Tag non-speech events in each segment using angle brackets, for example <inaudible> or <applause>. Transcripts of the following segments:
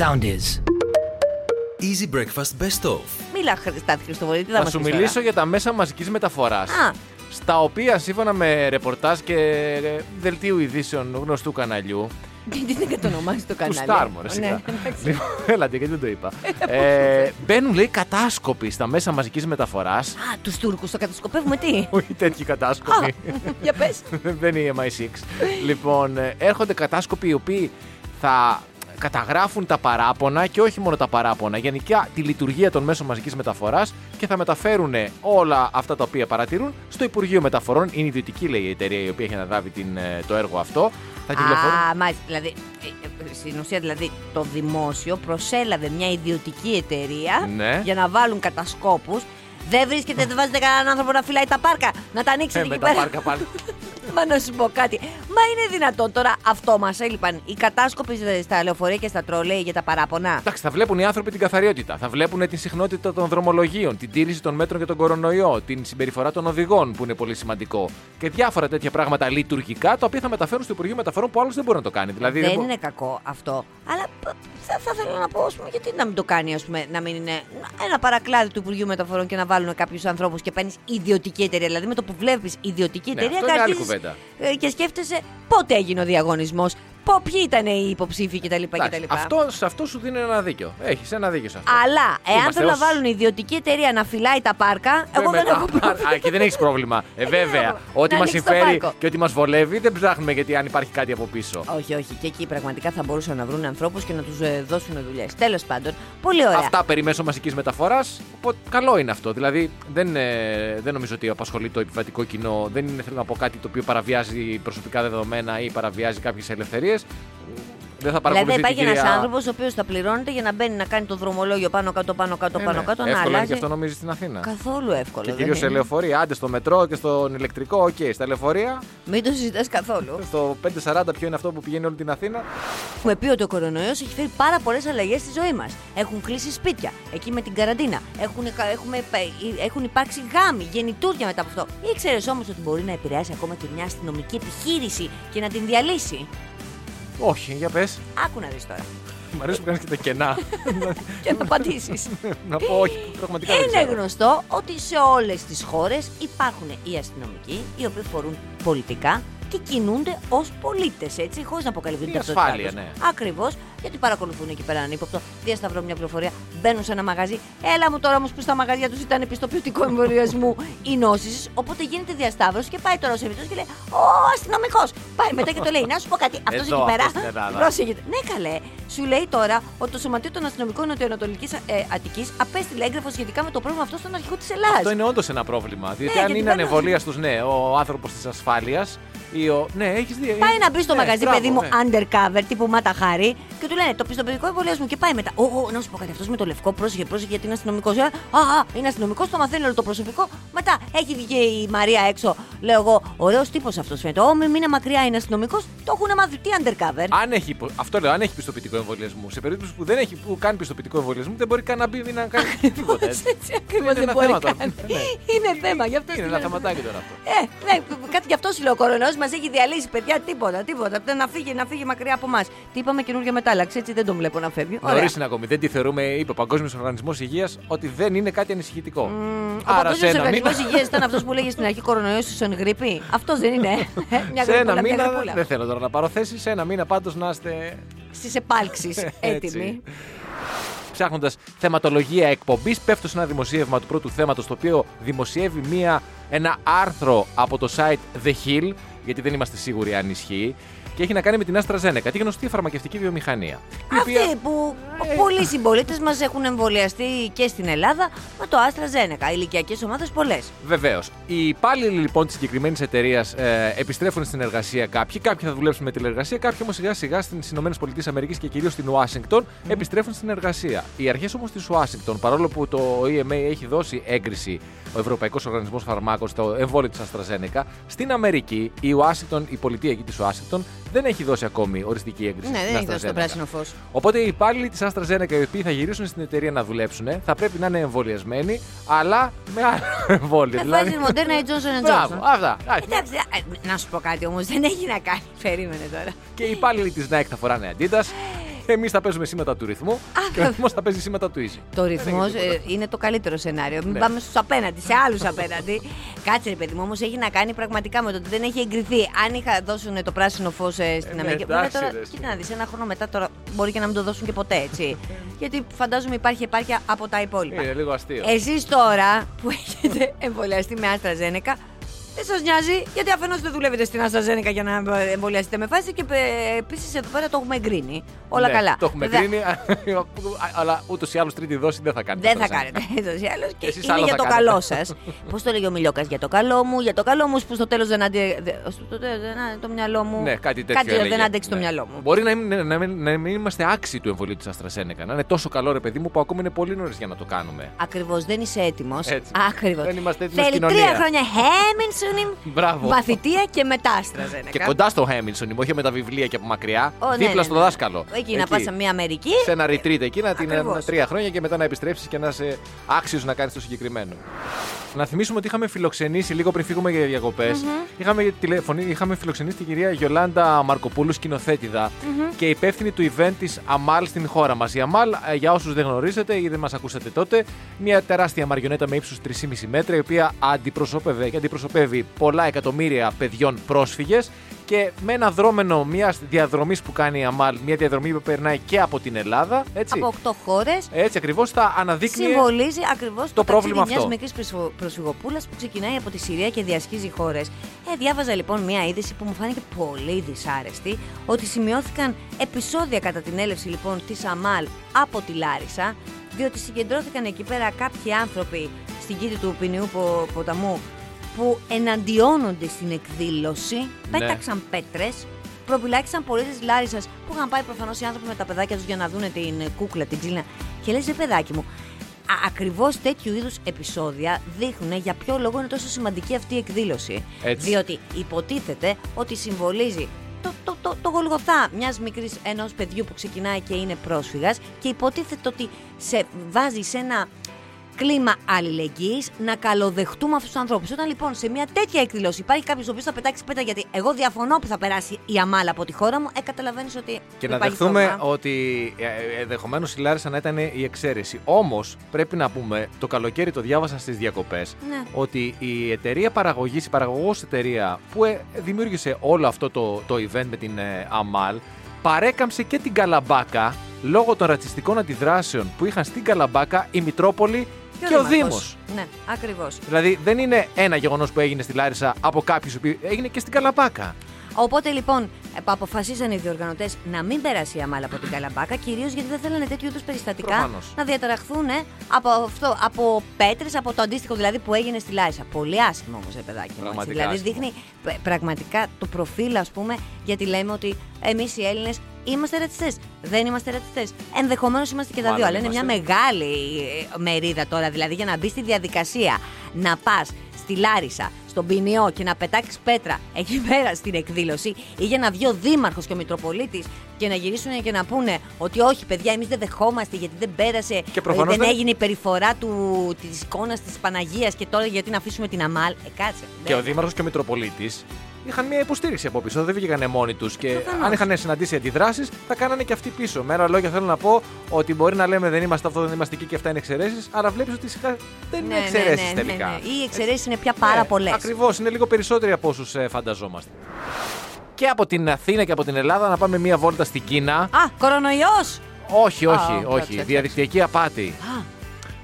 sound is. Easy Breakfast Best Of. Μίλα, Χριστάτη Χριστοβολή, τι θα Θα μας σου πεις τώρα; μιλήσω για τα μέσα μαζικής μεταφοράς. Α, Στα οποία σύμφωνα με ρεπορτάζ και ε, δελτίου ειδήσεων γνωστού καναλιού. <laughs> γιατί δεν κατονομάζει το Του κανάλι. Star, μωρέ, Ναι, σιγά. εντάξει. Λοιπόν, Έλατε, γιατί δεν το είπα. ε, μπαίνουν, λέει, κατάσκοποι στα μέσα μαζικής μεταφοράς. Α, τους Τούρκους το κατασκοπεύουμε τι; <laughs> Όχι τέτοιοι κατάσκοποι. Για πες. <laughs> δεν είναι MI6. λοιπόν, ε, έρχονται κατάσκοποι οι οποίοι θα καταγράφουν τα παράπονα και όχι μόνο τα παράπονα, γενικά τη λειτουργία των μέσων μαζικής μεταφοράς και θα μεταφέρουν όλα αυτά τα οποία παρατηρούν στο Υπουργείο Μεταφορών. Είναι ιδιωτική, λέει, η εταιρεία η οποία έχει αναλάβει την, ε, το έργο αυτό. Θα κυκλοφορούν. Α, μάλιστα. Δηλαδή, ε, ε, στην ουσία δηλαδή το δημόσιο προσέλαβε μια ιδιωτική εταιρεία Ναι. για να βάλουν κατασκόπους. Δεν βρίσκεται, δεν βάζετε κανέναν άνθρωπο να φυλάει τα πάρκα. Να τα ανοίξετε Ε, εκεί με τα πέρα. πάρκα πάλι. <laughs> Μα να σου πω κάτι. Μα είναι δυνατόν τώρα αυτό μας έλειπαν. Οι κατάσκοποι στα λεωφορεία και στα τρολέι για τα παράπονα. Εντάξει, θα βλέπουν οι άνθρωποι την καθαριότητα. Θα βλέπουν την συχνότητα των δρομολογίων, την τήρηση των μέτρων για τον κορονοϊό, την συμπεριφορά των οδηγών που είναι πολύ σημαντικό. Και διάφορα τέτοια πράγματα λειτουργικά τα οποία θα μεταφέρουν στο Υπουργείο Μεταφορών που άλλος δεν μπορεί να το κάνει. Δηλαδή, Δεν μπο- είναι κακό αυτό. Αλλά π- θα, θα ήθελα να πω, ας πούμε, γιατί να μην το κάνει, ας πούμε, να μην είναι ένα παρακλάδι του Υπουργείου Μεταφορών και να βάλουν κάποιους ανθρώπους και παίρνεις ιδιωτική εταιρεία. Δηλαδή με το που βλέπεις ιδιωτική Ναι, εταιρεία, αυτό είναι άλλη αρχίζεις, κουβέντα. ε, και σκέφτεσαι πότε έγινε ο διαγωνισμό, ποιοι ήταν οι υποψήφοι κτλ. Εντάξει, κτλ. αυτό, σε αυτό σου δίνει ένα δίκιο. Έχεις ένα δίκιο σε αυτό. Αλλά εάν Είμαστε θέλουν να ως- βάλουν ιδιωτική εταιρεία να φυλάει τα πάρκα, Ε, εγώ δεν μετά- έχω <laughs> πρόβλημα. Α, και δεν έχεις πρόβλημα. Ε, δεν βέβαια. έχω. Ό,τι Να μας ανοίξει το συμφέρει πάρκο. και ό,τι μας βολεύει δεν ψάχνουμε γιατί αν υπάρχει κάτι από πίσω. Όχι, όχι. Και εκεί πραγματικά θα μπορούσαν να βρουν ανθρώπους και να τους δώσουν δουλειές. Τέλος πάντων, πολύ ωραία. Αυτά περί μέσω μαζικής μεταφοράς. Καλό είναι αυτό. Δηλαδή δεν, ε, δεν νομίζω ότι απασχολεί το επιβατικό κοινό. Δεν είναι θέλω να πω κάτι το οποίο παραβιάζει προσωπικά δεδομένα ή παραβιάζει κάποιες ελευθερίες. Δεν θα Δηλαδή παρακολουθεί υπάρχει την ένας κυρία... άνθρωπος ο οποίος θα πληρώνεται για να μπαίνει να κάνει το δρομολόγιο πάνω κάτω, πάνω κάτω, Ε, πάνω ναι. κάτω, να Εύκολο είναι αλλάζει. και αυτό νομίζεις στην Αθήνα. Καθόλου εύκολο. Και δεν κυρίως σε είναι. λεωφορεία. Άντε στο μετρό και στον ηλεκτρικό, οκ. Στα λεωφορεία, Μην το συζητάς καθόλου. στο 540 ποιο είναι αυτό που πηγαίνει όλη την Αθήνα. Έχουμε πει ότι ο κορονοϊός έχει φέρει πάρα πολλές αλλαγές στη ζωή μας. Έχουν κλείσει σπίτια, εκεί με την καραντίνα. Έχουν, έχουμε, έχουν υπάρξει γάμοι, γεννητούρια μετά από αυτό. Ήξερε όμως ότι μπορεί να επηρεάσει ακόμα και μια αστυνομική επιχείρηση και να την διαλύσει; Όχι, για πες. Άκου να δεις τώρα. Μ' αρέσει που κάνεις και τα κενά. <laughs> και να απαντήσεις. να πω όχι, πραγματικά δεν Είναι ξέρω. γνωστό ότι σε όλες τις χώρες υπάρχουν οι αστυνομικοί οι οποίοι φορούν πολιτικά και κινούνται ως πολίτες, έτσι, χωρίς να αποκαλύπτουν Η την ασφάλεια, ταυτότητά τους. ναι. Ακριβώς, γιατί παρακολουθούν εκεί πέρα έναν ύποπτο, διασταυρώνουν μια πληροφορία, μπαίνουν σε ένα μαγαζί. Έλα μου τώρα όμως που στα μαγαζιά τους ήταν πιστοποιητικό εμβολιασμού ή νόσηση. Οπότε γίνεται διασταύρωση και πάει τώρα ο σερβιτός και λέει Ο αστυνομικός. Πάει μετά και το λέει Να σου πω κάτι, αυτός Εδώ, εκεί πέρα. αυτός στην Ελλάδα. Πρόσεχε. Ναι, καλέ. Σου λέει τώρα ότι το Σωματείο των Αστυνομικών Νοτιοανατολικής ε, Αττικής απέστειλε έγγραφο σχετικά με το πρόβλημα αυτό στον αρχηγό της Ελλάδας. Αυτό είναι όντω ένα πρόβλημα. Διότι αν γιατί είναι παίρνω- ανεβολίας στου, ναι, ο άνθρωπος της ασφάλειας ή ο. Ναι, έχεις δει. Πάει να μπει στο ναι, μαγαζί, μπράβο, παιδί μου, ναι. undercover, τύπου Μάτα Χάρη, και του λένε το πιστοποιητικό εμβολιασμού και πάει μετά. Ω, ω, να σου πω κάτι, αυτός με το λευκό, πρόσεχε, πρόσεχε, γιατί είναι αστυνομικός. Α, α, είναι αστυνομικός, το μαθαίνει όλο το προσωπικό. Μετά έχει βγει και η Μαρία έξω, λέω εγώ, ωραίος τύπος αυτός φαίνεται. Ω, μην είναι μακριά, είναι αστυνομικός, το έχουν μάθει. Τι undercover. Αν έχει, υπο- αυτό λέω, αν έχει πιστοποιητικό εμβολιασμού. Σε περίπτωση που δεν έχει που κάνει πιστοποιητικό εμβολιασμού, δεν μπορεί καν να μπει ή να κάνει τίποτα. έτσι. Έτσι ακριβώς Είναι δεν ένα μπορεί θέμα καν. τώρα. Ναι. Είναι θέμα, γι' αυτό Είναι σου ένα λέω. θεματάκι τώρα αυτό. Ε, ναι, κάτι γι' αυτό σου λέω. Ο κορονοϊός μας έχει διαλύσει, παιδιά. Τίποτα, τίποτα. Να φύγει, να φύγει μακριά από εμά. Τι είπαμε καινούργια μετάλλαξη, έτσι δεν τον βλέπω να φεύγει. Ωραία. Νωρίς είναι ακόμη. Δεν τη θεωρούμε, είπε ο Παγκόσμιος Οργανισμός Υγείας, ότι δεν είναι κάτι ανησυχητικό. Ο Άρα σε Παγκόσμιος ένα Οργανισμός μήνα. Υγείας ήταν αυτός που λέγε στην αρχή κορονοϊός στον γρήπη. Αυτός δεν είναι. ε; <laughs> Μια Σε ένα γρήπουλα, μια μήνα, γρήπουλα. δεν θέλω τώρα να πάρω θέση, σε ένα μήνα πάντως να είστε Στις επάλξεις έτοιμοι. Ψάχνοντας θεματολογία εκπομπής, πέφτω σε ένα δημοσίευμα του πρώτου θέματος, το οποίο δημοσιεύει μία, ένα άρθρο από το site The Hill, γιατί δεν είμαστε σίγουροι αν ισχύει, και έχει να κάνει με την AstraZeneca, τη γνωστή φαρμακευτική βιομηχανία. η οποία- Αυτοί που πολλοί συμπολίτες μας έχουν εμβολιαστεί και στην Ελλάδα με το AstraZeneca. Ηλικιακές ομάδες πολλές. Βεβαίως. Οι υπάλληλοι λοιπόν της συγκεκριμένης εταιρείας ε, επιστρέφουν στην εργασία κάποιοι. Κάποιοι θα δουλέψουν με τηλεργασία, κάποιοι όμως σιγά σιγά στις ΗΠΑ και κυρίως στην Ουάσιγκτον επιστρέφουν στην εργασία. Οι αρχές όμως της Ουάσιγκτον, παρόλο που το EMA έχει δώσει έγκριση, ο Ευρωπαϊκός Οργανισμός Φαρμάκων, στο εμβόλιο της AstraZeneca, στην Αμερική, η Ουάσιγκτον, η πολιτεία εκεί της Ουάσιγκτον, δεν έχει δώσει ακόμη οριστική έγκριση. Ναι, στην δεν έχει δώσει το AstraZeneca. πράσινο φως. Οπότε οι υπάλληλοι της AstraZeneca οι οποίοι θα γυρίσουν στην εταιρεία να δουλέψουν θα πρέπει να είναι εμβολιασμένοι, αλλά με άλλο <laughs> εμβόλιο. Με φάση Moderna ή Johnson Μπράβο, Johnson. αυτά. Εντάξει, ε, να σου πω κάτι όμως, δεν έχει να κάνει. <laughs> Περίμενε τώρα. Και οι υπάλληλοι της Nike θα φοράνε Adidas. Εμείς θα παίζουμε σήματα του ρυθμού και ο ρυθμός θα παίζει σήματα του Easy. Το Δεν ρυθμό έχει τίποτα. είναι το καλύτερο σενάριο. Μην Ναι. πάμε στους απέναντι, σε άλλους απέναντι. Κάτσε, ρε παιδί μου, όμως έχει να κάνει πραγματικά με το ότι δεν έχει εγκριθεί. Αν είχα δώσουν το πράσινο φως στην ναι, Αμερική. εντάξει, Βέβαια τώρα, ρε, εσύ. κοίτα να δεις, ένα χρόνο μετά τώρα μπορεί και να μην το δώσουν και ποτέ, έτσι. Γιατί φαντάζομαι υπάρχει επάρκεια από τα υπόλοιπα. Είναι λίγο αστείο. Εσείς τώρα που έχετε εμβολιαστεί με Άστρα Ζένεκα, δεν σας νοιάζει, γιατί αφενός δεν δουλεύετε στην Άστρα Ζένεκα για να εμβολιαστείτε με φάση και επίσης εδώ πέρα το έχουμε εγκρίνει. Όλα Ναι, καλά. Το έχουμε Βέβαια, κρίνει, <laughs> αλλά ούτως ή άλλως τρίτη δόση δεν θα κάνει. Δεν θα κάνετε <laughs> έτσι ή άλλως και Εσείς είναι άλλο για θα το κάνετε. καλό σας. Πώς το λέγει ο Μιλιόκα, για το καλό μου, για το καλό μου, που στο τέλος δεν άντεξε. Στο τέλος δεν άντεξε το μυαλό μου. Ναι, κάτι τέτοιο. Κάτι έλεγε. δεν άντεξε το Ναι. μυαλό μου. Μπορεί να μην, να, μην, να μην είμαστε άξιοι του εμβολίου της Αστρασένεκα. Να είναι τόσο καλό ρε παιδί μου που ακόμα είναι πολύ νωρίς για να το κάνουμε. Ακριβώς, δεν είσαι έτοιμος. Έτσι. Ακριβώς. Δεν είμαστε έτοιμοι Θέλει κοινωνία. τρία χρόνια Χέμινσον, Μπράβο. βαθυτία και μετά Αστραζένεκα. Και κοντά στο Χέμιλσον, όχι με τα βιβλία και από μακριά. Ω, ναι, δίπλα ναι, στο ναι. δάσκαλο. Εκεί, να πας σε μια Αμερική. Σε ένα retreat εκεί να την Ακριβώς. τρία χρόνια και μετά να επιστρέψεις και να είσαι άξιος να κάνεις το συγκεκριμένο. Να θυμίσουμε ότι είχαμε φιλοξενήσει λίγο πριν φύγουμε για διακοπε Είχαμε, τηλεφωνή, είχαμε φιλοξενήσει την κυρία Γιολάντα Μαρκοπούλου, σκηνοθέτηδα και υπεύθυνη του event της Αμάλ στην χώρα μας. Η Αμάλ, ε, για όσους δεν γνωρίζετε ή δεν μας ακούσατε τότε, μια τεράστια μαριονέτα με ύψου 3,5 μέτρα, η οποία αντιπροσώπευε και αντιπροσωπεύει πολλά εκατομμύρια παιδιών πρόσφυγες και με ένα δρόμενο μιας διαδρομής που κάνει η Αμάλ, μια διαδρομή που περνάει και από την Ελλάδα. Έτσι, Από 8 χώρες. έτσι ακριβώς θα αναδείκνυε. Συμβολίζει ακριβώς το, το πρόβλημα μιας αυτό. μικρής προσφυγοπούλας που ξεκινάει από τη Συρία και διασχίζει χώρες. Ε, διάβαζα λοιπόν μια είδηση που μου φάνηκε πολύ δυσάρεστη ότι σημειώθηκαν επεισόδια κατά την έλευση λοιπόν της Αμάλ από τη Λάρισα, διότι συγκεντρώθηκαν εκεί πέρα κάποιοι άνθρωποι στην κήτη του ποινιού πο- ποταμού που εναντιώνονται στην εκδήλωση, Ναι. πέταξαν πέτρες, προπυλάκησαν πολίτες Λάρισας που είχαν πάει προφανώς οι άνθρωποι με τα παιδάκια τους για να δουν την κούκλα, την ξύλινα. Και λες, ρε παιδάκι μου, ακριβώς τέτοιου είδους επεισόδια δείχνουν για ποιο λόγο είναι τόσο σημαντική αυτή η εκδήλωση. Έτσι. Διότι υποτίθεται ότι συμβολίζει το, το, το, το γολγοθά μιας μικρής ενός παιδιού που ξεκινάει και είναι πρόσφυγας και υποτίθεται ότι σε βάζει σε ένα κλίμα αλληλεγγύης να καλοδεχτούμε αυτούς τους ανθρώπους. Όταν λοιπόν σε μια τέτοια εκδήλωση υπάρχει κάποιος ο οποίος θα πετάξει πέτρα γιατί εγώ διαφωνώ που θα περάσει η αμάλα από τη χώρα μου, ε, καταλαβαίνεις ότι. Και να υπάρχει δεχθούμε πρόβλημα. ότι ε, ενδεχομένως η Λάρισα να ήταν η εξαίρεση. Όμως πρέπει να πούμε, το καλοκαίρι το διάβασα στις διακοπές, Ναι. ότι η εταιρεία παραγωγής, η παραγωγός εταιρεία που ε, δημιούργησε όλο αυτό το, το event με την ε, Αμάλ, παρέκαμψε και την Καλαμπάκα λόγω των ρατσιστικών αντιδράσεων που είχαν στην Καλαμπάκα η Μητρόπολη και, ο Δήμαρχος. Δήμος. Ναι, ακριβώς. Δηλαδή δεν είναι ένα γεγονός που έγινε στη Λάρισα από κάποιους που έγινε και στην Καλαμπάκα. Οπότε λοιπόν ε, αποφασίσαν οι διοργανωτές να μην περάσει η αμάλα από την Καλαμπάκα, κυρίως γιατί δεν θέλανε τέτοιου είδους περιστατικά Προφανώς. να διαταραχθούν ε, από, αυτό, από πέτρες, από το αντίστοιχο δηλαδή που έγινε στη Λάρισα. Πολύ άσχημο όμως, ρε παιδάκι μου. έτσι. Πραγματικά Δηλαδή άσχημο. δείχνει π- πραγματικά το προφίλ, ας πούμε, γιατί λέμε ότι εμείς οι Έλληνες είμαστε ρατσιστέ. Δεν είμαστε ρατσιστέ. Ενδεχομένως είμαστε και τα Μάλλον δύο, αλλά είναι μια είμαστε. μεγάλη ε, μερίδα τώρα. Δηλαδή για να μπεις στη διαδικασία να πας στη Λάρισα, στον ποινιό και να πετάξεις πέτρα εκεί πέρα στην εκδήλωση ή για να βγει ο Δήμαρχος και ο Μητροπολίτης και να γυρίσουν και να πούνε ότι όχι, παιδιά, εμείς δεν δεχόμαστε γιατί δεν πέρασε, Και προφανώς δεν, δεν- έγινε η περιφορά της εικόνας της Παναγίας και τώρα γιατί να αφήσουμε την Αμάλ. Ε, κάτσε. Και δεν- ο Δήμαρχος και ο Μητροπολίτης είχαν μια υποστήριξη από πίσω. Δεν βγήκανε μόνοι τους. Και Προφανώς. αν είχαν συναντήσει αντιδράσεις, θα κάνανε και αυτοί πίσω. Με άλλα λόγια, θέλω να πω ότι μπορεί να λέμε δεν είμαστε αυτό, δεν είμαστε εκεί και αυτά είναι εξαιρέσεις. Αλλά βλέπεις ότι σιγά δεν είναι Ναι, ναι, εξαιρέσεις ναι, ναι, τελικά. ναι. Οι εξαιρέσεις είναι πια πάρα πολλές. Ακριβώς, είναι λίγο περισσότεροι από όσους φανταζόμαστε. Και από την Αθήνα και από την Ελλάδα να πάμε μία βόλτα στην Κίνα. Α, κορονοϊός! Όχι, όχι, Α, εντάξει, όχι. εντάξει. Διαδικτυακή απάτη. Α,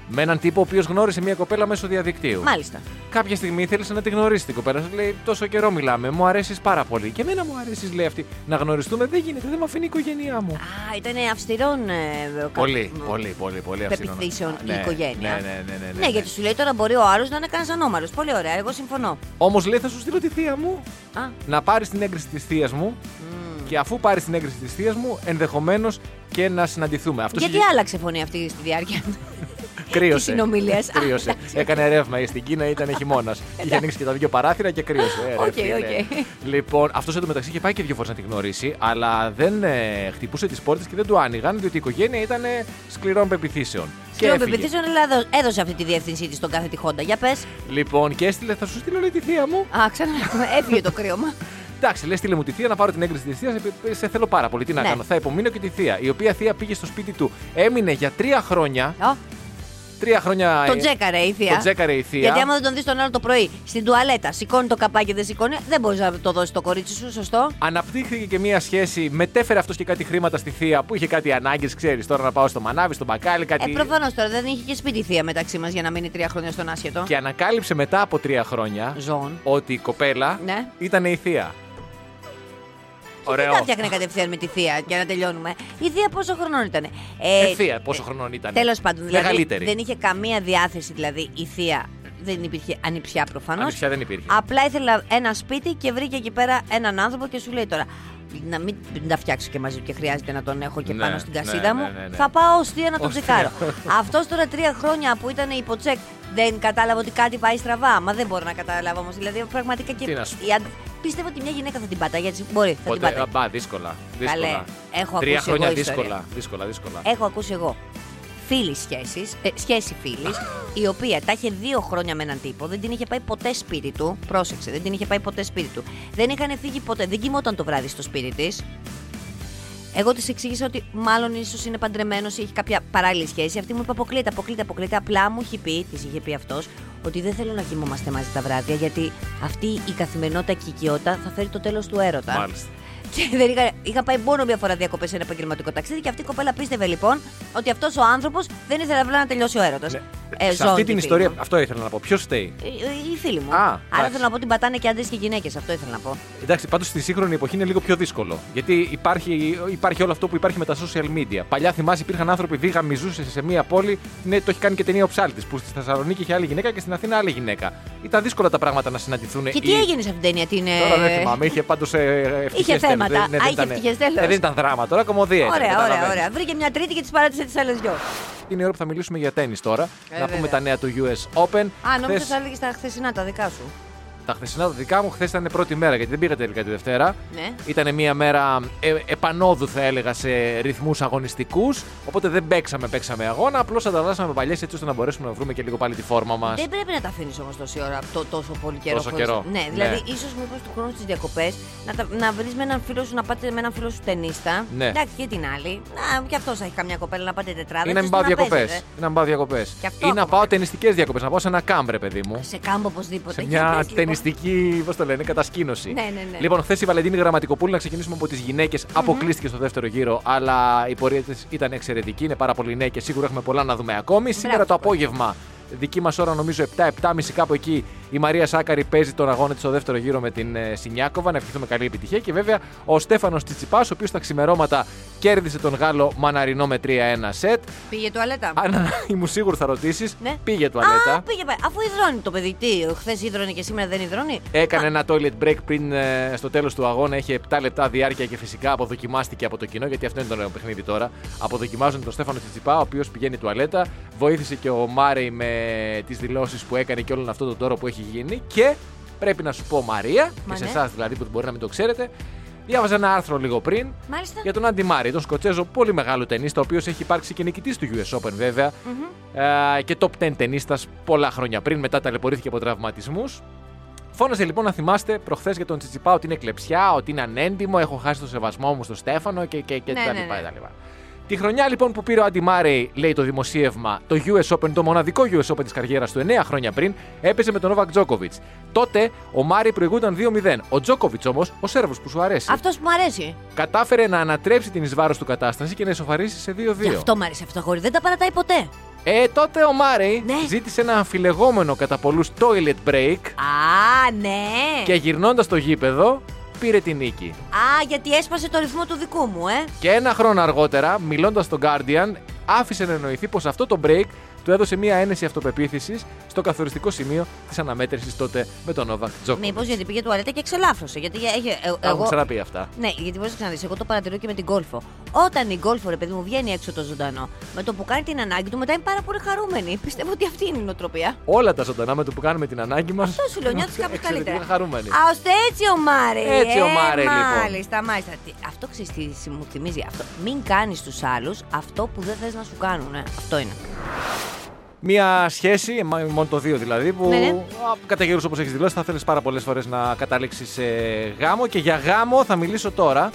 Με έναν τύπο ο οποίος γνώρισε μία κοπέλα μέσω διαδικτύου. μάλιστα. Κάποια στιγμή θέλησε να τη γνωρίσεις την κοπέλα. Σου λέει: Τόσο καιρό μιλάμε, μου αρέσεις πάρα πολύ. Και εμένα μου αρέσεις, λέει αυτή. Να γνωριστούμε δεν γίνεται, δεν με αφήνει η οικογένειά μου. Α, ήταν αυστηρών. ε, κα- Πολύ, μ, πολύ, πολύ, πολύ αυστηρό. Πεποιθήσεων η Ναι, οικογένεια. Ναι, ναι, ναι. ναι, ναι, Ναι, γιατί σου λέει τώρα μπορεί ο άλλος να είναι κανένα ανώμαλος. Πολύ ωραία, εγώ συμφωνώ. Όμως λέει: Θα σου στείλω τη θεία μου Α, να πάρεις την έγκριση της θεία μου μ. και αφού πάρεις την έγκριση της θεία μου, ενδεχομένως και να συναντηθούμε. Αυτό Γιατί άλλαξε φωνή αυτή στη διάρκεια; Κρύωσε. της συνομιλίας. Α, κρύωσε. εντάξει. Έκανε ρεύμα στην Κίνα, ήταν χειμώνα. Είχε ανοίξει και τα δύο παράθυρα και κρύωσε. Ε, ρε, Οκ, φίλε. οκ. Λοιπόν, αυτός εντωμεταξύ είχε πάει και δύο φορές να τη γνωρίσει, αλλά δεν ε, χτυπούσε τις πόρτες και δεν του άνοιγαν, διότι η οικογένεια ήταν ε, σκληρών πεποιθήσεων. Και Κύριο έφυγε. Πεποιθήσεων αλλά έδω- έδωσε αυτή τη διεύθυνσή της στον κάθε τη Χόντα. Για πες. Λοιπόν, και έστειλε, θα σου στείλω λέει τη θεία μου. Α, ξανά έφυγε το κρύωμα. Εντάξει, λες στείλε μου τη θεία να πάρω την έγκριση της θεία. Σε θέλω πάρα πολύ. Τι να Ναι. κάνω. Θα υπομείνω και τη θεία. Η οποία θεία πήγε στο σπίτι του. Έμεινε για τρία χρόνια. Ω, Τρία χρόνια. Το ε, τζέκαρε η θεία. Το τζέκαρε η θεία. Γιατί άμα δεν τον δεις τον άλλο το πρωί στην τουαλέτα, σηκώνει το καπάκι και δεν σηκώνει, δεν μπορείς να το δώσεις το κορίτσι σου, σωστό. Αναπτύχθηκε και μία σχέση, μετέφερε αυτός και κάτι χρήματα στη θεία που είχε κάτι ανάγκες, ξέρεις τώρα να πάω στο μανάβι, στο μπακάλι, κάτι. Ε, προφανώς τώρα δεν είχε και σπίτι η θεία μεταξύ μας για να μείνει τρία χρόνια στον άσχετο. Και ανακάλυψε μετά από τρία χρόνια Ζών. ότι η κοπέλα Ναι. ήταν η θεία. Και δεν τα φτιάχνε κατευθείαν με τη θεία για να τελειώνουμε. Η θεία πόσο χρονών ήταν; Ε, θεία, πόσο χρονών ήταν. Τέλος πάντων, δηλαδή Μεγαλύτερη. δεν είχε καμία διάθεση δηλαδή η θεία. Δεν υπήρχε ανιψιά προφανώς. Ανιψιά δεν υπήρχε. Απλά ήθελα ένα σπίτι και βρήκε εκεί πέρα έναν άνθρωπο και σου λέει τώρα. Να μην τα φτιάξω και μαζί του και χρειάζεται να τον έχω και Ναι, πάνω στην ναι, κασίδα ναι, μου. ναι, ναι. Θα πάω ω θεία να τον Ως τσεκάρω. θεία. Αυτός τώρα τρία χρόνια που ήταν υποτσεκ δεν κατάλαβε ότι κάτι πάει στραβά. Μα δεν μπορώ να καταλάβω όμως. Δηλαδή πραγματικά και. Τι να σου πω. η αν- Πίστευω ότι μια γυναίκα θα την πατάει. Έτσι μπορεί, θα την Ποτέ, πατάει. α, μπα, δύσκολα. δύσκολα. Καλέ, έχω Τρία ακούσει χρόνια εγώ ιστορία. δύσκολα. Δύσκολα, δύσκολα. Έχω ακούσει εγώ φίλης σχέσης, ε, σχέση φίλης, η οποία τα είχε δύο χρόνια με έναν τύπο, δεν την είχε πάει ποτέ σπίτι του. Πρόσεξε, δεν την είχε πάει ποτέ σπίτι του. Δεν είχαν φύγει ποτέ, δεν κοιμόταν το βράδυ στο σπίτι της. Εγώ της εξήγησα ότι μάλλον ίσως είναι παντρεμένος ή έχει κάποια παράλληλη σχέση. Αυτή μου είπε: Αποκλείεται, αποκλείεται, αποκλείεται. Απλά μου έχει πει, της είχε πει αυτός, ότι δεν θέλω να κοιμόμαστε μαζί τα βράδια, γιατί αυτή η καθημερινότητα και η οικειότητα θα φέρει το τέλος του έρωτα. Μάλιστα. Και δεν είχα, είχα πάει μόνο μία φορά διακοπές σε ένα επαγγελματικό ταξίδι και αυτή η κοπέλα πίστευε λοιπόν ότι αυτός ο άνθρωπος δεν ήθελε απλά να τελειώσει ο έρωτας. Ναι. Σε αυτή την ιστορία, αυτό ήθελα να πω. Ποιος φταίει; Η, η φίλη μου. Α, Άρα εντάξει. θέλω να πω ότι πατάνε και άντρες και γυναίκες. Αυτό ήθελα να πω. Εντάξει, πάντως στη σύγχρονη εποχή είναι λίγο πιο δύσκολο. Γιατί υπάρχει, υπάρχει όλο αυτό που υπάρχει με τα social media. Παλιά θυμάσαι υπήρχαν άνθρωποι, βίγα μιζούσε σε μία πόλη. Ναι, το έχει κάνει και ταινία ο Ψάλτης. Που στη Θεσσαλονίκη είχε άλλη γυναίκα και στην Αθήνα άλλη γυναίκα. Ήταν δύσκολα τα πράγματα να συναντηθούν. Και τι Οι- έγινε σε αυτήν την ταινία, την. ε, Τώρα δεν θυμάμαι, είχε πάντως ευτυχέ Είχε θέματα. Α, είχε ευτυχές τέλος. Δεν ήταν δράμα τώρα, κομμωδία. ήταν, Ωραία, ωραία, καταλαβαίνεις. ωραία. Βρήκε μια τρίτη και τη παράτησε τι άλλε δυο. Είναι η ώρα που θα μιλήσουμε για τέννη τώρα. Ε, να πούμε βέβαια. τα νέα του US Open. Α, νόμιζα Χθες- θα έλεγες τα χθεσινά τα δικά σου. Τα χθεσινά τα δικά μου χθες ήταν η πρώτη μέρα γιατί δεν πήγα τελικά τη Δευτέρα. Ναι. Ήταν μια μέρα ε, επανόδου, θα έλεγα, σε ρυθμούς αγωνιστικούς. Οπότε δεν παίξαμε, παίξαμε αγώνα. Απλώς ανταλλάσσαμε παλιές έτσι ώστε να μπορέσουμε να βρούμε και λίγο πάλι τη φόρμα μας. Δεν πρέπει να τα αφήνεις όμως τόση ώρα, το, τόσο πολύ καιρό. Τόσο χωρίς- καιρό. Ναι, δηλαδή Ναι. ίσως μήπως του χρόνου στις διακοπές να, τα- να βρεις με έναν φίλο σου να πάτε με έναν φίλο σου ταινίστα. Ναι. Εντάξει, και την άλλη. Να, και αυτός θα έχει καμιά κοπέλα να πάτε τετράδα. Ή να και μην στο πάω διακοπέ. παίζετε. Ή να μην πάω διακοπές. Και αυτό Ή να ακόμα. πάω ταινιστικέ διακοπές. Να πάω σε ένα κάμπρε, παιδί μου. Σε κάμπο οπωσδήποτε. Σε Για μια <laughs> πες, λοιπόν. ταινιστική, πώς το λένε, κατασκήνωση. Ναι, ναι, ναι. Λοιπόν, χθες η Βαλεντίνη Γραμματικοπούλου, να ξεκινήσουμε από τις γυναίκες, αποκλείστηκε στο δεύτερο γύρο, αλλά η πορεία της ήταν εξαιρετική. Είναι πάρα πολύ νέα και σίγουρα έχουμε πολλά να δούμε ακόμη. Σήμερα το απόγευμα, δική μας ώρα, νομίζω 7-7.30 κάπου εκεί, η Μαρία Σάκαρη παίζει τον αγώνα της στο δεύτερο γύρο με την ε, Σινιάκοβα. Να ευχηθούμε καλή επιτυχία. Και βέβαια ο Στέφανος Τσιτσιπάς, ο οποίος στα ξημερώματα κέρδισε τον Γάλλο Μαναρινό με 3-1 σετ. Πήγε τουαλέτα. Αν <laughs> ήμουν σίγουρο θα ρωτήσεις, Ναι. πήγε τουαλέτα. Α, πήγε πάει. Αφού υδρώνει το παιδί, τι, χθες υδρώνει και σήμερα δεν υδρώνει; Έκανε ένα toilet break πριν ε, στο τέλος του αγώνα. Έχει 7 λεπτά διάρκεια και φυσικά αποδοκιμάστηκε από το κοινό, γιατί αυτό είναι το νέο παιχνίδι τώρα. Αποδοκιμάζουν τον Στέφανο Τσιτσιπά, ο οποίος πηγαίνει τουαλέτα. Βοήθησε και ο Μάρεϊ με τις δηλώσεις που έκανε και όλον αυτό τον τόρο που έχει γίνει. Και πρέπει να σου πω, Μαρία, Μα και σε ναι. εσάς δηλαδή που μπορεί να μην το ξέρετε, διάβαζα ένα άρθρο λίγο πριν Μάλιστα. για τον Άντι Μάρι, τον Σκοτσέζο πολύ μεγάλο ταινίστα, ο οποίος έχει υπάρξει και νικητής του US Open βέβαια. Ε, και top 10 ταινίστας πολλά χρόνια πριν, μετά ταλαιπωρήθηκε από τραυματισμούς. Φώναζε λοιπόν να θυμάστε προχθές για τον Τσιτσιπά ότι είναι κλεψιά, ότι είναι ανέντιμο, έχω χάσει το σεβασμό μου στο Στέφανο και, και, και Ναι, τα ναι, λοιπά, ναι. τα λοιπά. Τη χρονιά λοιπόν που πήρε ο Άντι Μάρεϊ, λέει το δημοσίευμα, το US Open, το μοναδικό US Open της καριέρας του 9 χρόνια πριν, έπαιζε με τον Νόβακ Τζόκοβιτ. Τότε ο Μάρεϊ προηγούνταν 2-0. Ο Τζόκοβιτ όμως, ο Σέρβος που σου αρέσει, Αυτός που μου αρέσει. κατάφερε να ανατρέψει την ει βάρος του κατάσταση και να ισοφαρίσει σε 2-2. Γι' αυτό μου αρέσει αυτό το αγόρι. Δεν τα παρατάει ποτέ. Ε, τότε ο Μάρεϊ Ναι. ζήτησε ένα αμφιλεγόμενο κατά πολλούς toilet break Α, ναι. και γυρνώντας στο γήπεδο πήρε την νίκη. Α, γιατί έσπασε το ρυθμό του δικού μου, ε. Και ένα χρόνο αργότερα, μιλώντας στον Guardian, άφησε να εννοηθεί πως αυτό το break του έδωσε μια ένεση αυτοπεποίθησης στο καθοριστικό σημείο της αναμέτρησης τότε με τον Νόβακ Τζόκοβιτ. Μήπως γιατί πήγε τουαλέτα και ξελάφρωσε. Γιατί έχει, ε, Τα έχουμε εγώ, ξαναπεί αυτά. Ναι, γιατί μπορείς να ξαναδείς. Εγώ το παρατηρώ και με την κόλφο. Όταν η κόλφο, ρε παιδί μου, βγαίνει έξω το ζωντανό, με το που κάνει την ανάγκη του, μετά είναι πάρα πολύ χαρούμενη. Πιστεύω ότι αυτή είναι η νοοτροπία. Όλα τα ζωντανά με το που κάνουμε την ανάγκη μας. Αυτό σου λέω, νιώθεις κάπως καλύτερα. χαρούμενοι. Α, ώστε έτσι ο Μάρε. Έτσι ο Μάρε, λοιπόν. Μάλιστα, μάλιστα. Τι- Αυτό ξέρεις τι μου θυμίζει αυτό. Μην κάνεις στου άλλους αυτό που δεν θες να σου κάνουν. ε. Αυτό είναι. Μία σχέση, ε, μα- μόνο το δύο δηλαδή, που Ναι, ναι. α, κατά καιρούς όπως έχεις δηλώσει θα θέλεις πάρα πολλές φορές να καταλήξεις σε γάμο και για γάμο θα μιλήσω τώρα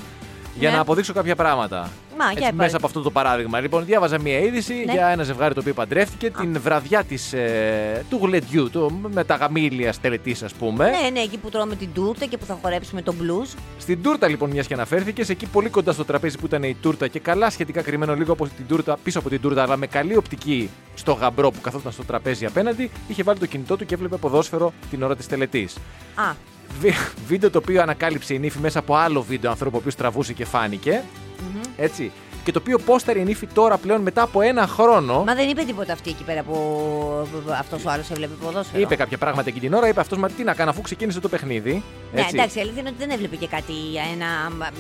για Ναι. να αποδείξω κάποια πράγματα. Μα, για Έτσι, πες. μέσα από αυτό το παράδειγμα. Λοιπόν, διάβαζα μία είδηση Ναι. για ένα ζευγάρι το οποίο παντρεύτηκε την βραδιά της, ε, του γλεντιού, του, με τα γαμήλια τελετής ας πούμε. Ναι, ναι, εκεί που τρώμε την τούρτα και που θα χορέψουμε το blues. Στην τούρτα λοιπόν, μιας και αναφέρθηκες, εκεί πολύ κοντά στο τραπέζι που ήταν η τούρτα και καλά σχετικά κρυμμένο λίγο από την τούρτα, πίσω από την τούρτα, αλλά με καλή οπτική στο γαμπρό που καθόταν στο τραπέζι απέναντι, είχε βάλει το κινητό του και έβλεπε ποδόσφαιρο την ώρα της τελετή. Α, βίντεο το οποίο ανακάλυψε η νύφη μέσα από άλλο βίντεο ανθρώπου ο οποίος τραβούσε και φάνηκε. Έτσι. Και το οποίο πόσταρε η νύφη τώρα πλέον μετά από ένα χρόνο. μα δεν είπε τίποτα αυτή εκεί πέρα που αυτός ο άλλος έβλεπε ποδόσφαιρο. Είπε κάποια πράγματα εκείνη την ώρα, είπε αυτός, μα τι να κάνω αφού ξεκίνησε το παιχνίδι. Ναι, Έτσι. εντάξει, η αλήθεια είναι ότι δεν έβλεπε και κάτι, ένα,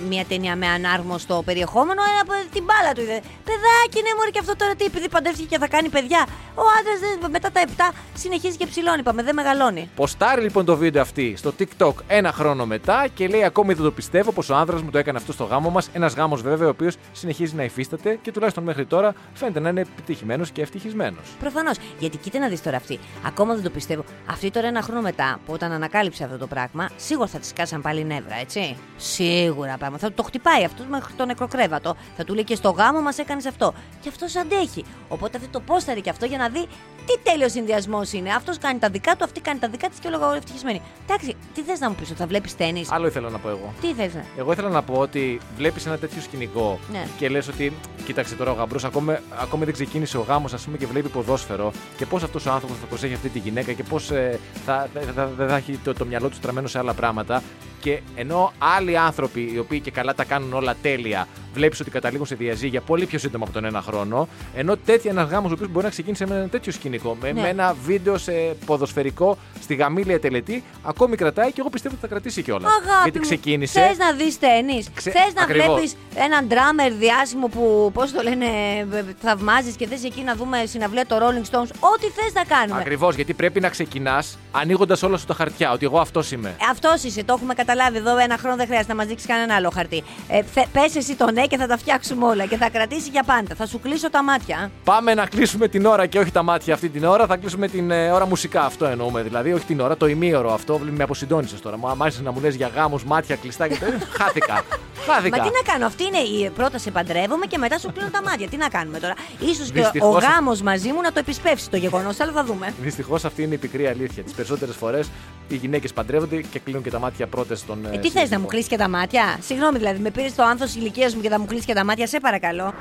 μια ταινία με ανάρμοστο περιεχόμενο. Ένα, από την μπάλα του είδε. Παιδάκι, ναι, μωρή και αυτό τώρα τι, επειδή παντρεύτηκε και θα κάνει παιδιά. Ο άντρας μετά τα 7 συνεχίζει και ψηλώνει, είπαμε, δεν μεγαλώνει. Ποστάρει λοιπόν το βίντεο αυτή στο TikTok ένα χρόνο μετά και λέει: Ακόμη δεν το πιστεύω πως ο άνδρας μου το έκανε αυτό στο γάμο μας. Ένας γάμος βέβαια ο οποίος συνεχίζει να υφίσταται και τουλάχιστον μέχρι τώρα φαίνεται να είναι επιτυχημένος και ευτυχισμένος. Προφανώς. Γιατί κοίτα να δεις τώρα αυτή. Ακόμα δεν το πιστεύω. Αυτή τώρα ένα χρόνο μετά που όταν ανακάλυψε αυτό το πράγμα, σίγουρα θα τη κάσαν πάλι νεύρα, έτσι. Σίγουρα πράγμα. Θα το χτυπάει αυτό μέχρι το νεκροκρέβατο. Θα του λέει και στο γάμο μας έκανες αυτό. Και αυτό αντέχει. Οπότε αυτή το πόσταρε και αυτό για να δει τι τέλειος συνδυασμός είναι. Αυτός κάνει τα δικά του, αυτή κάνει τα δικά της και όλο ευτυχισμένη. Εντάξει, τι θες να μου πεις, ότι θα βλέπεις τέννη. Άλλο ήθελα να πω εγώ. Τι θες να. Εγώ ήθελα να πω ότι βλέπεις ένα τέτοιο σκηνικό Ναι. και λες ότι, κοίταξε τώρα ο γαμπρός, ακόμη, ακόμη δεν ξεκίνησε ο γάμος, ας πούμε, και βλέπει ποδόσφαιρο και πώς αυτός ο άνθρωπος θα προσέχει αυτή τη γυναίκα και πώς ε, θα, θα, θα, δεν θα έχει το, το μυαλό του στραμμένο σε άλλα πράγματα. Και ενώ άλλοι άνθρωποι, οι οποίοι και καλά τα κάνουν όλα τέλεια, βλέπεις ότι καταλήγουν σε διαζύγια πολύ πιο σύντομα από τον ένα χρόνο. Ενώ τέτοια ένα γάμο, ο οποίος μπορεί να ξεκίνησε με ένα τέτοιο σκηνικό, με, Ναι. με ένα βίντεο σε ποδοσφαιρικό στη γαμήλια τελετή, ακόμη κρατάει και εγώ πιστεύω ότι θα κρατήσει κιόλας. Αγάπη Γιατί μου, ξεκίνησε. Θες να δεις τέννις, Ξε- θες να Ακριβώς. βλέπεις έναν ντράμερ διάσημο που, πώς το λένε, ε, θαυμάζεις και θες εκεί να δούμε συναυλία το Rolling Stones, ό,τι θες να κάνουμε. Ακριβώς, γιατί πρέπει να ξεκινάς ανοίγοντας όλα σου τα χαρτιά. Ότι εγώ αυτός είμαι. Αυτός είσαι, το έχουμε καταλάβει εδώ. Ένα χρόνο δεν χρειάζεται να μας δείξει κανένα άλλο χαρτί. Ε, πες εσύ το ναι και θα τα φτιάξουμε όλα και θα κρατήσει για πάντα. Θα σου κλείσω τα μάτια. α. Πάμε να κλείσουμε την ώρα και όχι τα μάτια αυτή την ώρα. Θα κλείσουμε την ε, ώρα μουσικά. Αυτό εννοούμε δηλαδή. Όχι την ώρα, το ημίωρο αυτό. Με αποσυντώνησες τώρα. Μου άρχισε να μου λες για γάμους, μάτια κλειστά και τέτοια. <laughs> Χάθηκα. Χάθηκα. Μα τι να κάνω, αυτή είναι η πρώτα σε παντρεύομαι και μετά σου κλείνω τα μάτια. Τι να κάνουμε τώρα; σω και ο Δυστυχώς- γάμος μαζί μου να το επισπεύσει το γεγονός, αλλά θα δούμε. Δυστυχώς αυτή είναι η πικρή αλήθεια. Τις περισσότερες φορές οι γυναίκες παντρεύονται και κλείνουν και τα μάτια πρώτες στον. Ε, τι θες να μου κλείσει και τα μάτια; Συγγνώμη δηλαδή, με πήρες το άνθος ηλικίας μου και θα μου κλείσει και τα μάτια, σε παρακαλώ.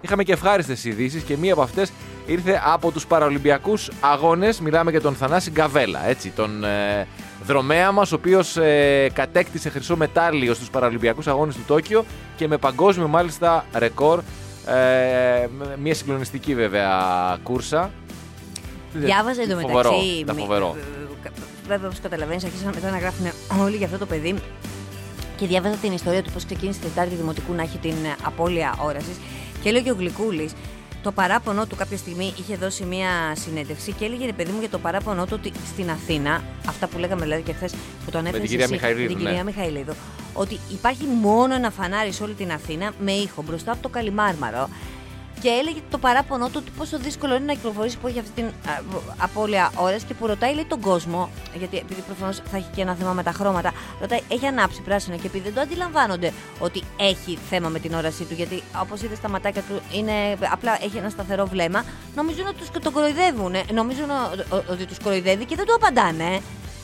Είχαμε και ευχάριστες ειδήσεις και μία από αυτές ήρθε από τους Παραολυμπιακούς Αγώνες. Μιλάμε για τον Θανάση Γκαβέλα, έτσι, τον ε, δρομέα μας, ο οποίος ε, κατέκτησε χρυσό μετάλλιο στους Παραολυμπιακούς Αγώνες του Τόκιο και με παγκόσμιο μάλιστα ρεκόρ. Ε, με μια συγκλονιστική βέβαια κούρσα. Διάβαζα Φοβερό, εντωμεταξύ. τα μη- φοβερό. Βέβαια, όπως καταλαβαίνεις, αρχίσαν μετά να γράφουν όλοι για αυτό το παιδί. Και διάβαζα την ιστορία του πώς ξεκίνησε την Τετάρτη Δημοτικού να έχει την ε, απώλεια όρασης. Και έλεγε ο Γλυκούλης, το παράπονο του κάποια στιγμή είχε δώσει μία συνέντευξη και έλεγε ρε παιδί μου για το παράπονο του ότι στην Αθήνα, αυτά που λέγαμε δηλαδή και χθες που τον έφερε την κυρία Μιχαηλίδου, την ναι. κυρία Μιχαηλίδου, ότι υπάρχει μόνο ένα φανάρι σε όλη την Αθήνα με ήχο μπροστά από το Καλιμάρμαρο. Και έλεγε το παράπονο του ότι πόσο δύσκολο είναι να κυκλοφορήσει που έχει αυτή την α, απώλεια ώρε και που ρωτάει λέει, τον κόσμο, γιατί επειδή προφανώς θα έχει και ένα θέμα με τα χρώματα, ρωτάει, έχει ανάψει πράσινο και επειδή δεν το αντιλαμβάνονται ότι έχει θέμα με την όρασή του, γιατί όπως είδες στα ματάκια του είναι, απλά έχει ένα σταθερό βλέμμα, νομίζουν ότι τους, τον κοροϊδεύουν, ε, νομίζουν ο- ο- ότι τους κοροϊδεύει και δεν του απαντάνε.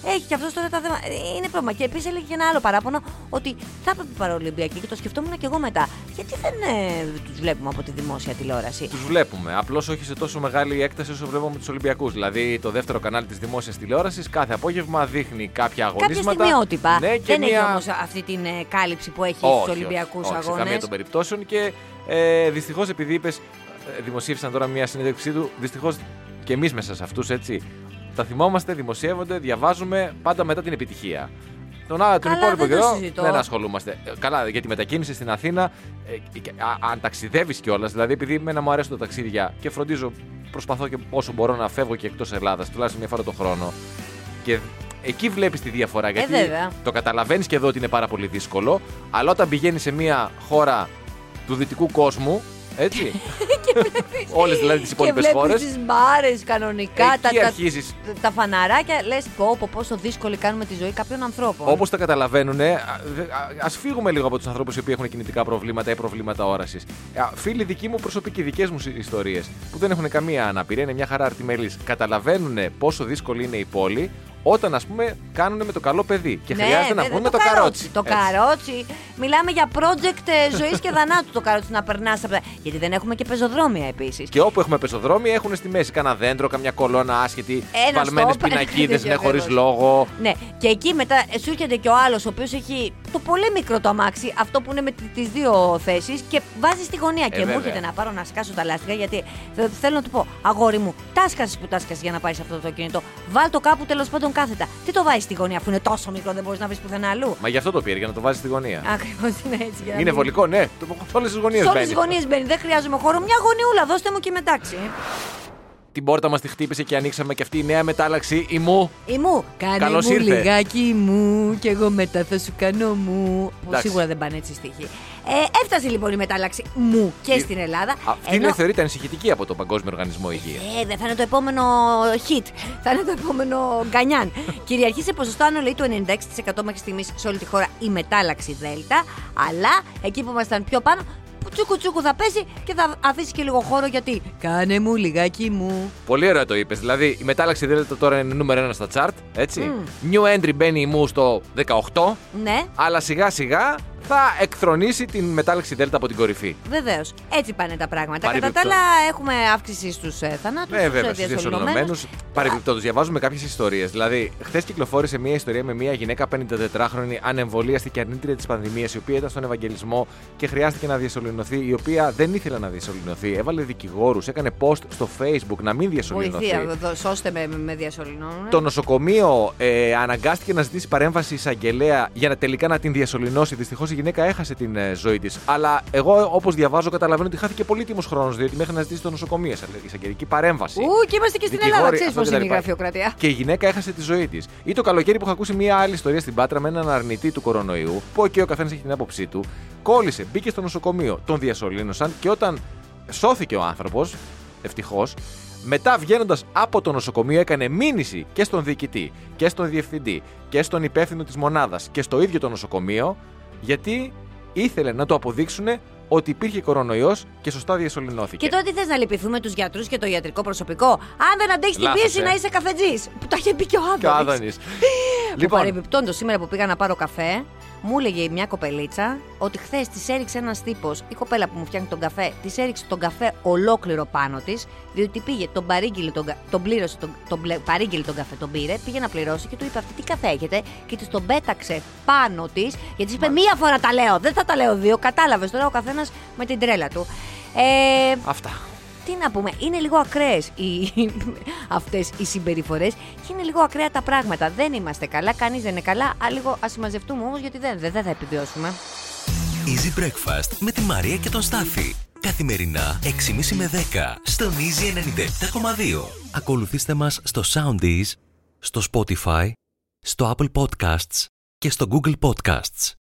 Έχει και αυτός τώρα τα θέματα. Είναι πρόβλημα. Και επίσης έλεγε και ένα άλλο παράπονο ότι θα έπρεπε οι Παραολυμπιακοί και το σκεφτόμουν και εγώ μετά. Γιατί δεν ε, τους βλέπουμε από τη δημόσια τηλεόραση; Τους βλέπουμε. Απλώς όχι σε τόσο μεγάλη έκταση όσο βλέπουμε τους Ολυμπιακούς. Δηλαδή, το δεύτερο κανάλι της δημόσιας τηλεόρασης κάθε απόγευμα δείχνει κάποια Κάποια αγωνίσματα. στιγμιότυπα. Ναι, και δεν μια... έχει όμως αυτή την ε, κάλυψη που έχει όχι, στους όχι, Ολυμπιακούς όχι, σε αγώνες. καμία των περιπτώσεων. Και ε, δυστυχώς, επειδή είπες, δημοσίευσαν τώρα μια συνέντευξή του, δυστυχώς και εμείς μέσα σε αυτούς, έτσι. Τα θυμόμαστε, δημοσιεύονται, διαβάζουμε πάντα μετά την επιτυχία. Τον, α, τον Καλά, υπόλοιπο δεν το καιρό συζητώ. δεν ασχολούμαστε. Ε, Καλά, για τη μετακίνηση στην Αθήνα, ε, και- α- αν ταξιδεύεις κιόλας, δηλαδή επειδή εμένα μου αρέσουν τα ταξίδια και φροντίζω, προσπαθώ και όσο μπορώ να φεύγω και εκτός Ελλάδας, τουλάχιστον μια φορά το χρόνο. Και εκεί βλέπεις τη διαφορά. Γιατί Ε, βέβαια. το καταλαβαίνεις και εδώ ότι είναι πάρα πολύ δύσκολο, αλλά όταν πηγαίνεις σε μια χώρα του δυτικού κόσμου, έτσι. και Όλες δηλαδή τις υπόλοιπες και χώρες. βλέπεις τις μπάρες κανονικά, Εκεί τα, τα, αρχίζεις. τα φαναράκια, λες πω, πω πόσο δύσκολη κάνουμε τη ζωή κάποιων ανθρώπων. Όπως τα καταλαβαίνουν, α φύγουμε λίγο από τους ανθρώπους οι οποίοι έχουν κινητικά προβλήματα ή προβλήματα όρασης. Φίλοι δικοί μου προσωπικοί, δικές μου ιστορίες που δεν έχουν καμία αναπηρία, είναι μια χαρά αρτιμελή. Καταλαβαίνουν πόσο δύσκολη είναι η πόλη όταν ας πούμε κάνουν με το καλό παιδί. Και Ναι, χρειάζεται να βέβαια, βγουν με το καρότσι. Το Έτσι. καρότσι. Μιλάμε για project ζωής και θανάτου το καρότσι να περνάς από τα. Γιατί δεν έχουμε και πεζοδρόμια επίσης. Και όπου έχουμε πεζοδρόμια έχουν στη μέση κανένα δέντρο, καμιά κολόνα άσχετη, Ένα βαλμένες στόπ. πινακίδες, <laughs> ναι, χωρίς Ακριβώς. λόγο. Ναι, και εκεί μετά ε, σου έρχεται και ο άλλος, ο οποίος έχει το πολύ μικρό το αμάξι, αυτό που είναι με τις δύο θέσεις, και βάζεις στη γωνία. και μου Ε, βέβαια. έρχεται να πάρω να σκάσω τα λάστιχα, γιατί θε- θέλω να του πω, αγόρι μου, τάσκασε που τάσκασε για να πάρει αυτό το κινητό. Βάλ το κάπου τέλος πάντων κάθετα. Τι το βάζεις στη γωνία, αφού είναι τόσο μικρό, δεν μπορείς να βρεις πουθενά αλλού. Μα γι' αυτό το πήρε, για να το βάζεις στη γωνία. Ακριβώς είναι έτσι. για να Είναι μην- βολικό, ναι. Το- Σε όλες τις γωνίες Σε όλες μπαίνει. τι γωνίες μπαίνει. Δεν χρειάζομαι χώρο. Μια γωνιούλα, δώστε μου και μετάξι. Την πόρτα μας τη χτύπησε και ανοίξαμε και αυτή η νέα μετάλλαξη. Η μου. Ή μου, κάνε Καλώς μου ήρθε. λιγάκι μου και εγώ μετά θα σου κάνω μου. Που Εντάξει. σίγουρα δεν πάνε έτσι στοίχοι. Ε, έφτασε λοιπόν η μετάλλαξη μου και Η- στην Ελλάδα. Αυτή ενώ- είναι θεωρείται ανησυχητική από τον Παγκόσμιο Οργανισμό Υγείας. Ε, δεν θα είναι το επόμενο hit. Θα είναι το επόμενο γκανιάν. <laughs> Κυριαρχεί σε ποσοστό, αν λέει, το 96% μέχρι στιγμής σε όλη τη χώρα η μετάλλαξη Δέλτα. Αλλά εκεί που ήμασταν πιο πάνω, που τσούκου τσούκου θα πέσει και θα αφήσει και λίγο χώρο γιατί. Κάνε μου λιγάκι μου. Πολύ ωραία το είπες. Δηλαδή η μετάλλαξη Δέλτα τώρα είναι νούμερο ένα στα chart. Έτσι. New entry μπαίνει η μου στο 18. Ναι, Αλλά σιγά σιγά θα εκθρονήσει την μετάλλαξη Δέλτα από την κορυφή. βεβαίως. Έτσι πάνε τα πράγματα. Κατά τα Παρεμπιπτό- άλλα, έχουμε αύξηση στους ε, θανάτους. Ναι, βέβαια, στους διασωληνωμένου. Παρεμπιπτόντως, διαβάζουμε κάποιες ιστορίες. Δηλαδή, χθες κυκλοφόρησε μια ιστορία με μια γυναίκα 54χρονη ανεμβολίαστη και αρνήτρια της πανδημίας, η οποία ήταν στον Ευαγγελισμό και χρειάστηκε να διασωληνωθεί, η οποία δεν ήθελε να διασωληνωθεί. Έβαλε δικηγόρους, έκανε post στο Facebook να μην διασωληνωθεί. Βοηθεία, δω- σώστε με, με διασωληνώνουν. Το νοσοκομείο ε, αναγκάστηκε να ζητήσει παρέμβαση εισαγγελέα για να τελικά να την διασωληνώσει. Δυστυχώς η γυναίκα έχασε την ε, ζωή της. Αλλά εγώ, όπως διαβάζω, καταλαβαίνω ότι χάθηκε πολύτιμος χρόνος, διότι μέχρι να ζητήσει το νοσοκομείο εισαγγελική παρέμβαση. Ου, και είμαστε και στην Δικηγόροι, Ελλάδα. Ξέρεις αυτό πώς και τα είναι η λοιπά. γραφειοκρατία. Και η γυναίκα έχασε τη ζωή της. Ή το καλοκαίρι που είχα ακούσει μια άλλη ιστορία στην Πάτρα με έναν αρνητή του κορονοϊού, που εκεί ο καθένας έχει την άποψή του, κόλλησε, μπήκε στο νοσοκομείο, τον διασωλήνωσαν και όταν σώθηκε ο άνθρωπος, ευτυχώς, μετά βγαίνοντας από το νοσοκομείο έκανε μήνυση και στον διοικητή και στον διευθυντή και στον υπεύθυνο της μονάδας και στο ίδιο το νοσοκομείο, γιατί ήθελε να το αποδείξουν ότι υπήρχε κορονοϊός και σωστά διασωληνώθηκε. Και τότε θες να λυπηθούμε τους γιατρούς και το ιατρικό προσωπικό. Αν δεν αντέχεις την Λάθος, πίεση ε. να είσαι καφετζής. Που τα είχε πει και ο Και ο Άδωνης. Άδωνης. Λοιπόν. λοιπόν, Παρεμπιπτόντως, σήμερα που πήγα να πάρω καφέ, μου έλεγε μια κοπελίτσα ότι χθες της έριξε ένας τύπος, η κοπέλα που μου φτιάχνει τον καφέ, της έριξε τον καφέ ολόκληρο πάνω της, διότι πήγε, τον παρήγγειλε τον, κα- τον πλήρωσε, τον, τον πλε- παρήγγειλε τον καφέ, τον πήρε, πήγε να πληρώσει και του είπε αυτή τι καφέ έχετε και της τον πέταξε πάνω της, γιατί της είπε μία φορά τα λέω, δεν θα τα λέω δύο, κατάλαβες τώρα ο καθένας με την τρέλα του. Ε, αυτά. Τι να πούμε, είναι λίγο ακραίες <laughs> αυτές οι συμπεριφορές και είναι λίγο ακραία τα πράγματα. Δεν είμαστε καλά, κανείς δεν είναι καλά. Α, λίγο ας συμμαζευτούμε όμως γιατί δεν, δεν, δεν θα επιβιώσουμε. Easy Breakfast με τη Μαρία και τον Στάφη. Καθημερινά 6.30 με 10 στον Easy 97.2. Ακολουθήστε μας στο Soundees, στο Spotify, στο Apple Podcasts και στο Google Podcasts.